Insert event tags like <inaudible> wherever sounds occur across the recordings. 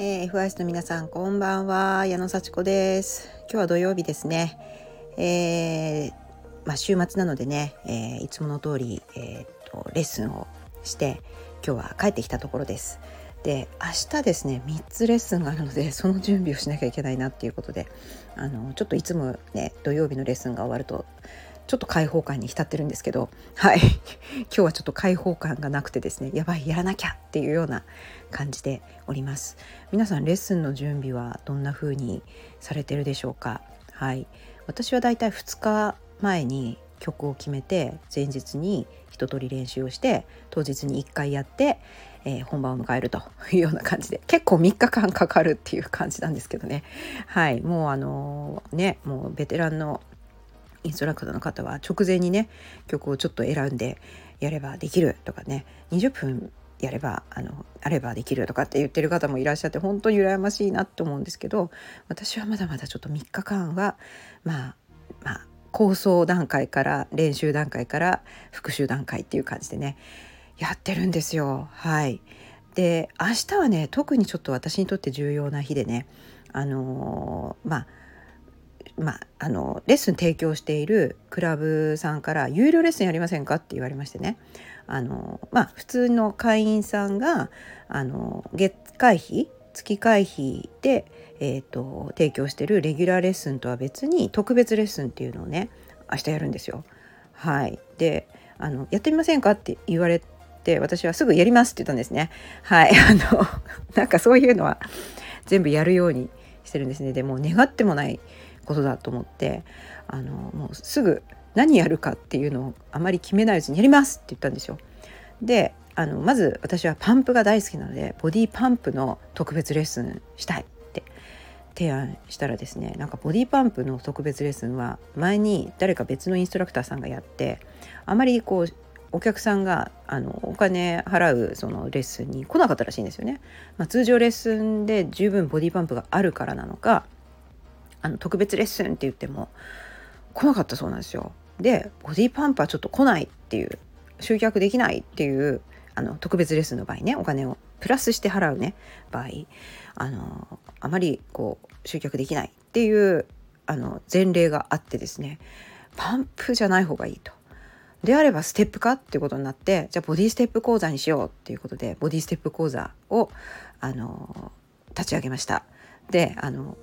えー、FIS の皆さんこんばんは。矢野幸子です。今日は土曜日ですね、えー、まあ、週末なのでね、えー、いつもの通り、えーと、レッスンをして今日は帰ってきたところです。で明日ですね3つレッスンがあるのでその準備をしなきゃいけないなっていうことであのちょっといつもね土曜日のレッスンが終わるとちょっと開放感に浸ってるんですけどはい。<laughs> 今日はちょっと開放感がなくてですねやばいやらなきゃっていうような感じでおります。皆さんレッスンの準備はどんな風にされてるでしょうか？はい。私はだいたい2日前に曲を決めて前日に一通り練習をして当日に1回やって、えー、本番を迎えるというような感じで結構3日間かかるっていう感じなんですけどね。はい。もうあのー、ねもうベテランのインストラクターの方は直前にね曲をちょっと選んでやればできるとかね20分やればあのあればできるとかって言ってる方もいらっしゃって本当に羨ましいなと思うんですけど私はまだまだちょっと3日間はまあまあ構想段階から練習段階から復習段階っていう感じでねやってるんですよ。はいで明日はね特にちょっと私にとって重要な日でねあのー、まあまあ、あのレッスン提供しているクラブさんから「有料レッスンやりませんか?」って言われましてねあの、まあ、普通の会員さんがあの月会費月会費で、えーと、提供してるレギュラーレッスンとは別に特別レッスンっていうのをね明日やるんですよ。はい、であの「やってみませんか?」って言われて私はすぐやりますって言ったんですね。はい、<laughs> あのなんかそういうのは全部やるようにしてるんですね。でも願ってもないことだと思ってあのもうすぐ何やるかっていうのをあまり決めないうちにやりますって言ったんですよ。であのまず私はパンプが大好きなのでボディパンプの特別レッスンしたいって提案したらですねなんかボディパンプの特別レッスンは前に誰か別のインストラクターさんがやってあまりこうお客さんがあのお金払うそのレッスンに来なかったらしいんですよね。まあ、通常レッスンで十分ボディパンプがあるからなのかあの特別レッスンって言っても来なかったそうなんですよ。でボディパンプはちょっと来ないっていう集客できないっていうあの特別レッスンの場合ねお金をプラスして払うね場合あのあまりこう集客できないっていうあの前例があってですねパンプじゃない方がいいと。であればステップ化っていうことになってじゃあボディステップ講座にしようっていうことでボディステップ講座をあの立ち上げました。であの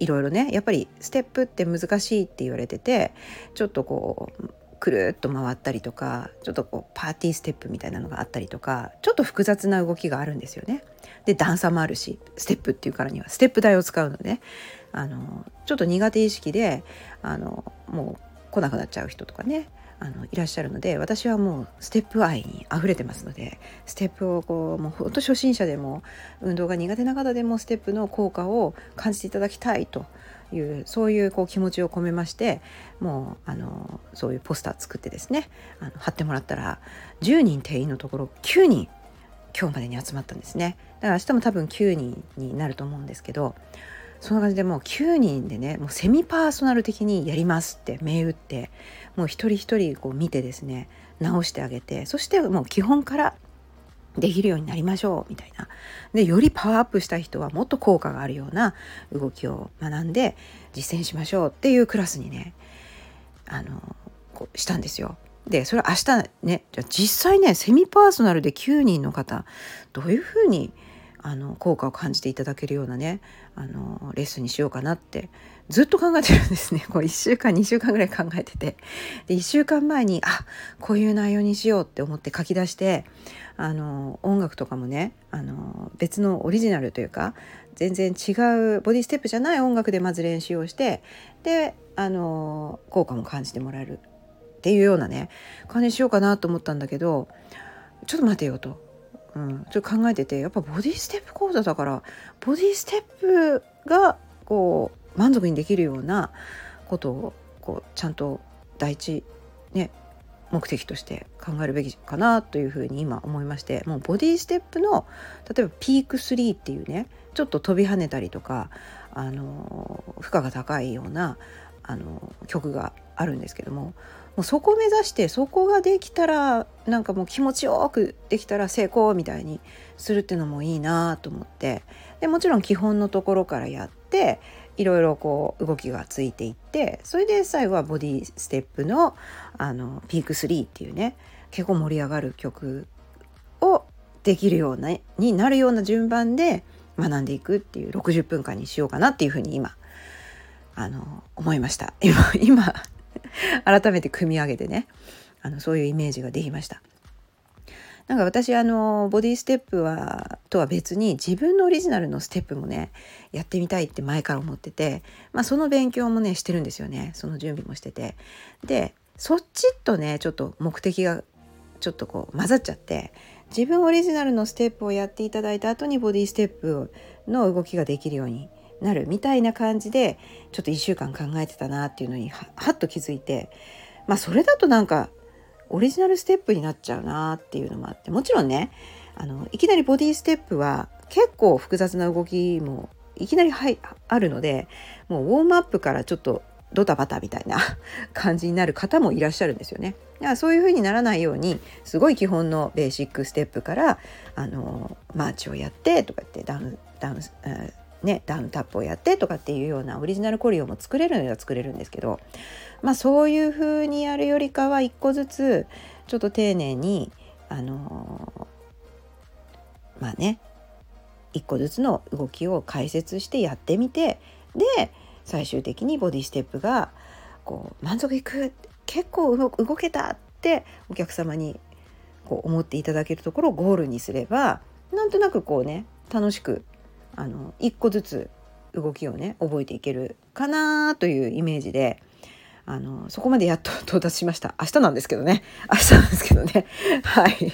いろいろねやっぱりステップって難しいって言われててちょっとこうくるっと回ったりとかちょっとこうパーティーステップみたいなのがあったりとかちょっと複雑な動きがあるんですよね。で段差もあるしステップっていうからにはステップ台を使うので、ね、あのちょっと苦手意識であのもう来なくなっちゃう人とかねあのいらっしゃるので私はもうステップ愛にあふれてますのでステップをこうもうほんと初心者でも運動が苦手な方でもステップの効果を感じていただきたいというそういうこう気持ちを込めましてもうあのそういうポスター作ってですねあの貼ってもらったら10人定員のところ9人今日までに集まったんですね。だから明日も多分9人になると思うんですけどそんな感じでもう9人でねもうセミパーソナル的にやりますって銘打ってもう一人一人こう見てですね直してあげてそしてもう基本からできるようになりましょうみたいなでよりパワーアップした人はもっと効果があるような動きを学んで実践しましょうっていうクラスにねあのこうしたんですよ。でそれは明日ねじゃあ実際ねセミパーソナルで9人の方どういうふうにあの効果を感じていただけるようなねあのレッスンにしようかなってずっと考えてるんですね。こう1週間2週間ぐらい考えてて。で1週間前にあこういう内容にしようって思って書き出してあの音楽とかもねあの別のオリジナルというか全然違うボディステップじゃない音楽でまず練習をしてであの効果も感じてもらえるっていうようなね感じにしようかなと思ったんだけどちょっと待てよと。うん、ちょっと考えててやっぱボディステップ講座だからボディステップがこう満足にできるようなことをこうちゃんと第一ね目的として考えるべきかなというふうに今思いましてもうボディステップの例えばピーク3っていうねちょっと飛び跳ねたりとかあの負荷が高いようなあの曲があるんですけどももうそこを目指してそこができたらなんかもう気持ちよくできたら成功みたいにするっていうのもいいなと思ってでもちろん基本のところからやっていろいろこう動きがついていってそれで最後はボディステップのあのピーク3っていうね結構盛り上がる曲をできるようなになるような順番で学んでいくっていう60分間にしようかなっていうふうに今あの思いました。<laughs> 今改めて組み上げてねあのそういうイメージができました。なんか私あのボディステップはとは別に自分のオリジナルのステップもねやってみたいって前から思ってて、まあ、その勉強もねしてるんですよね。その準備もしてて。でそっちとねちょっと目的がちょっとこう混ざっちゃって自分オリジナルのステップをやっていただいた後にボディステップの動きができるようになるみたいな感じでちょっと1週間考えてたなっていうのにはっと気づいてまあそれだとなんかオリジナルステップになっちゃうなっていうのもあってもちろんねあのいきなりボディステップは結構複雑な動きもいきなりはいあるのでもうウォームアップからちょっとドタバタみたいな <laughs> 感じになる方もいらっしゃるんですよね。だからそういう風にならないようにすごい基本のベーシックステップからあのマーチをやってとかってダウンダウン、ね、ダウンタップをやってとかっていうようなオリジナルコリオも作れるのは作れるんですけど、まあ、そういう風にやるよりかは一個ずつちょっと丁寧にあのまあね一個ずつの動きを解説してやってみてで最終的にボディステップがこう満足いく結構動けたってお客様にこう思っていただけるところをゴールにすればなんとなくこうね楽しくあの一個ずつ動きをね覚えていけるかなというイメージであのそこまでやっと <laughs> 到達しました。明日なんですけどね。明日なんですけどね。<laughs> はい。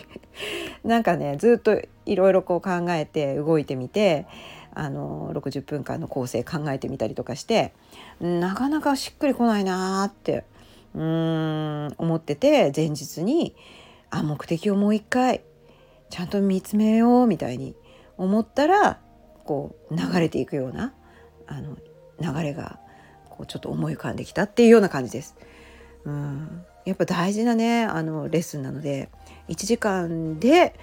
なんかねずっといろいろこう考えて動いてみてあの60分間の構成考えてみたりとかしてなかなかしっくりこないなーってうーん思ってて前日にあ目的をもう一回ちゃんと見つめようみたいに思ったらこう流れていくようなあの流れがこうちょっと思い浮かんできたっていうような感じです。うん。やっぱ大事なねあのレッスンなので1時間で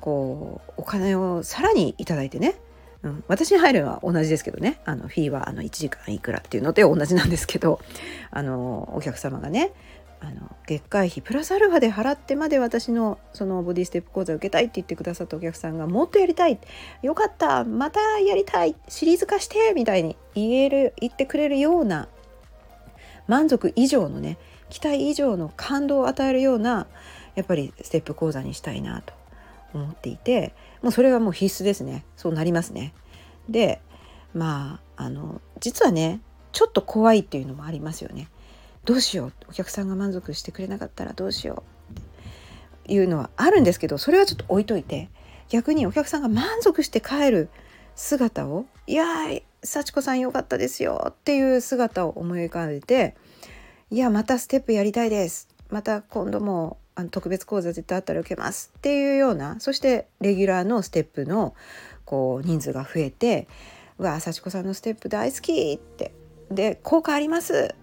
こうお金をさらに頂いてねうん、私に入るのは同じですけどね。あのフィーはあの1時間いくらっていうので同じなんですけどあのお客様がねあの月会費プラスアルファで払ってまで私のそのボディステップ講座を受けたいって言ってくださったお客さんがもっとやりたいよかったまたやりたいシリーズ化してみたいに言える言ってくれるような満足以上のね期待以上の感動を与えるようなやっぱりステップ講座にしたいなと思っていてもうそれはもう必須ですねそうなりますね。でまああの実はねちょっと怖いっていうのもありますよね。どうしようお客さんが満足してくれなかったらどうしようっていうのはあるんですけどそれはちょっと置いといて逆にお客さんが満足して帰る姿を「いやー幸子さんよかったですよ」っていう姿を思い浮かべて「いやまたステップやりたいです」また今度もあの特別講座絶対あったら受けますっていうようなそしてレギュラーのステップのこう人数が増えて「うわ幸子さんのステップ大好き!」ってで「効果あります!」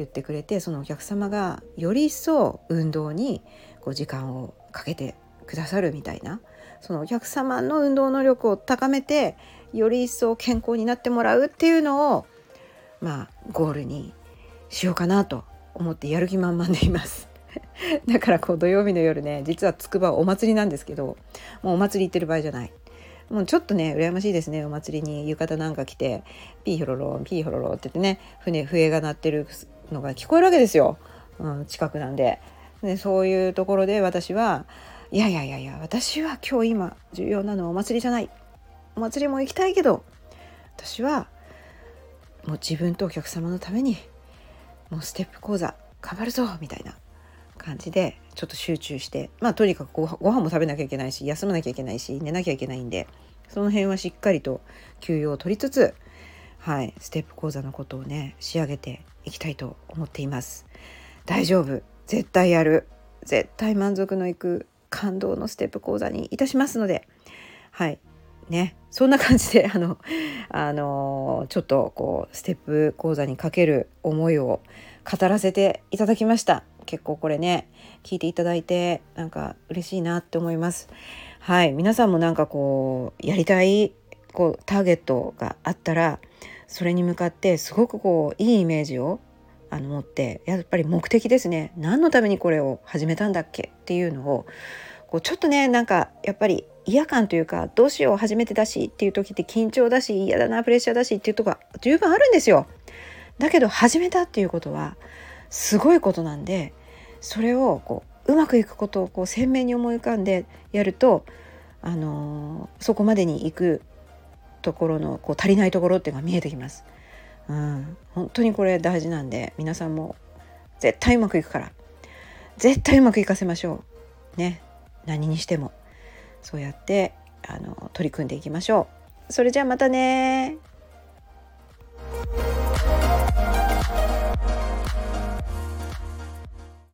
言ってくれてそのお客様がより一層運動にこう時間をかけてくださるみたいなそのお客様の運動能力を高めてより一層健康になってもらうっていうのをまあゴールにしようかなと思ってやる気満々でいます。<laughs> だからこう土曜日の夜ね実はつくばお祭りなんですけどもうお祭り行ってる場合じゃないもうちょっとね羨ましいですねお祭りに浴衣なんか着てピーヒョロロピーヒョロロって言ってね船笛が鳴ってるのが聞こえるわけですよ、うん、近くなんで。でそういうところで私はいやいやいやいや私は今日今重要なのはお祭りじゃない。お祭りも行きたいけど私はもう自分とお客様のためにもうステップ講座頑張るぞみたいな感じでちょっと集中してまあとにかくごご飯も食べなきゃいけないし休まなきゃいけないし寝なきゃいけないんでその辺はしっかりと休養を取りつつはいステップ講座のことをね仕上げていきたいと思っています。大丈夫。絶対やる。絶対満足のいく感動のステップ講座にいたしますので。はい。ね。そんな感じであのあのちょっとこうステップ講座にかける思いを語らせていただきました。結構これね聞いていただいてなんか嬉しいなって思います。はい。皆さんもなんかこうやりたいこうターゲットがあったらそれに向かってすごくこういいイメージをあの持ってやっぱり目的ですね何のためにこれを始めたんだっけ？っていうのをこうちょっとねなんかやっぱり嫌感というかどうしよう初めてだしっていう時って緊張だし嫌だなプレッシャーだしっていうとこが十分あるんですよ。だけど始めたっていうことはすごいことなんでそれをこううまくいくことをこう鮮明に思い浮かんでやると、あのー、そこまでに行くところのこう足りないところっていうのが見えてきます。うん、本当にこれ大事なんで皆さんも絶対うまくいくから絶対うまくいかせましょう。ね何にしてもそうやってあの取り組んでいきましょう。それじゃあまたね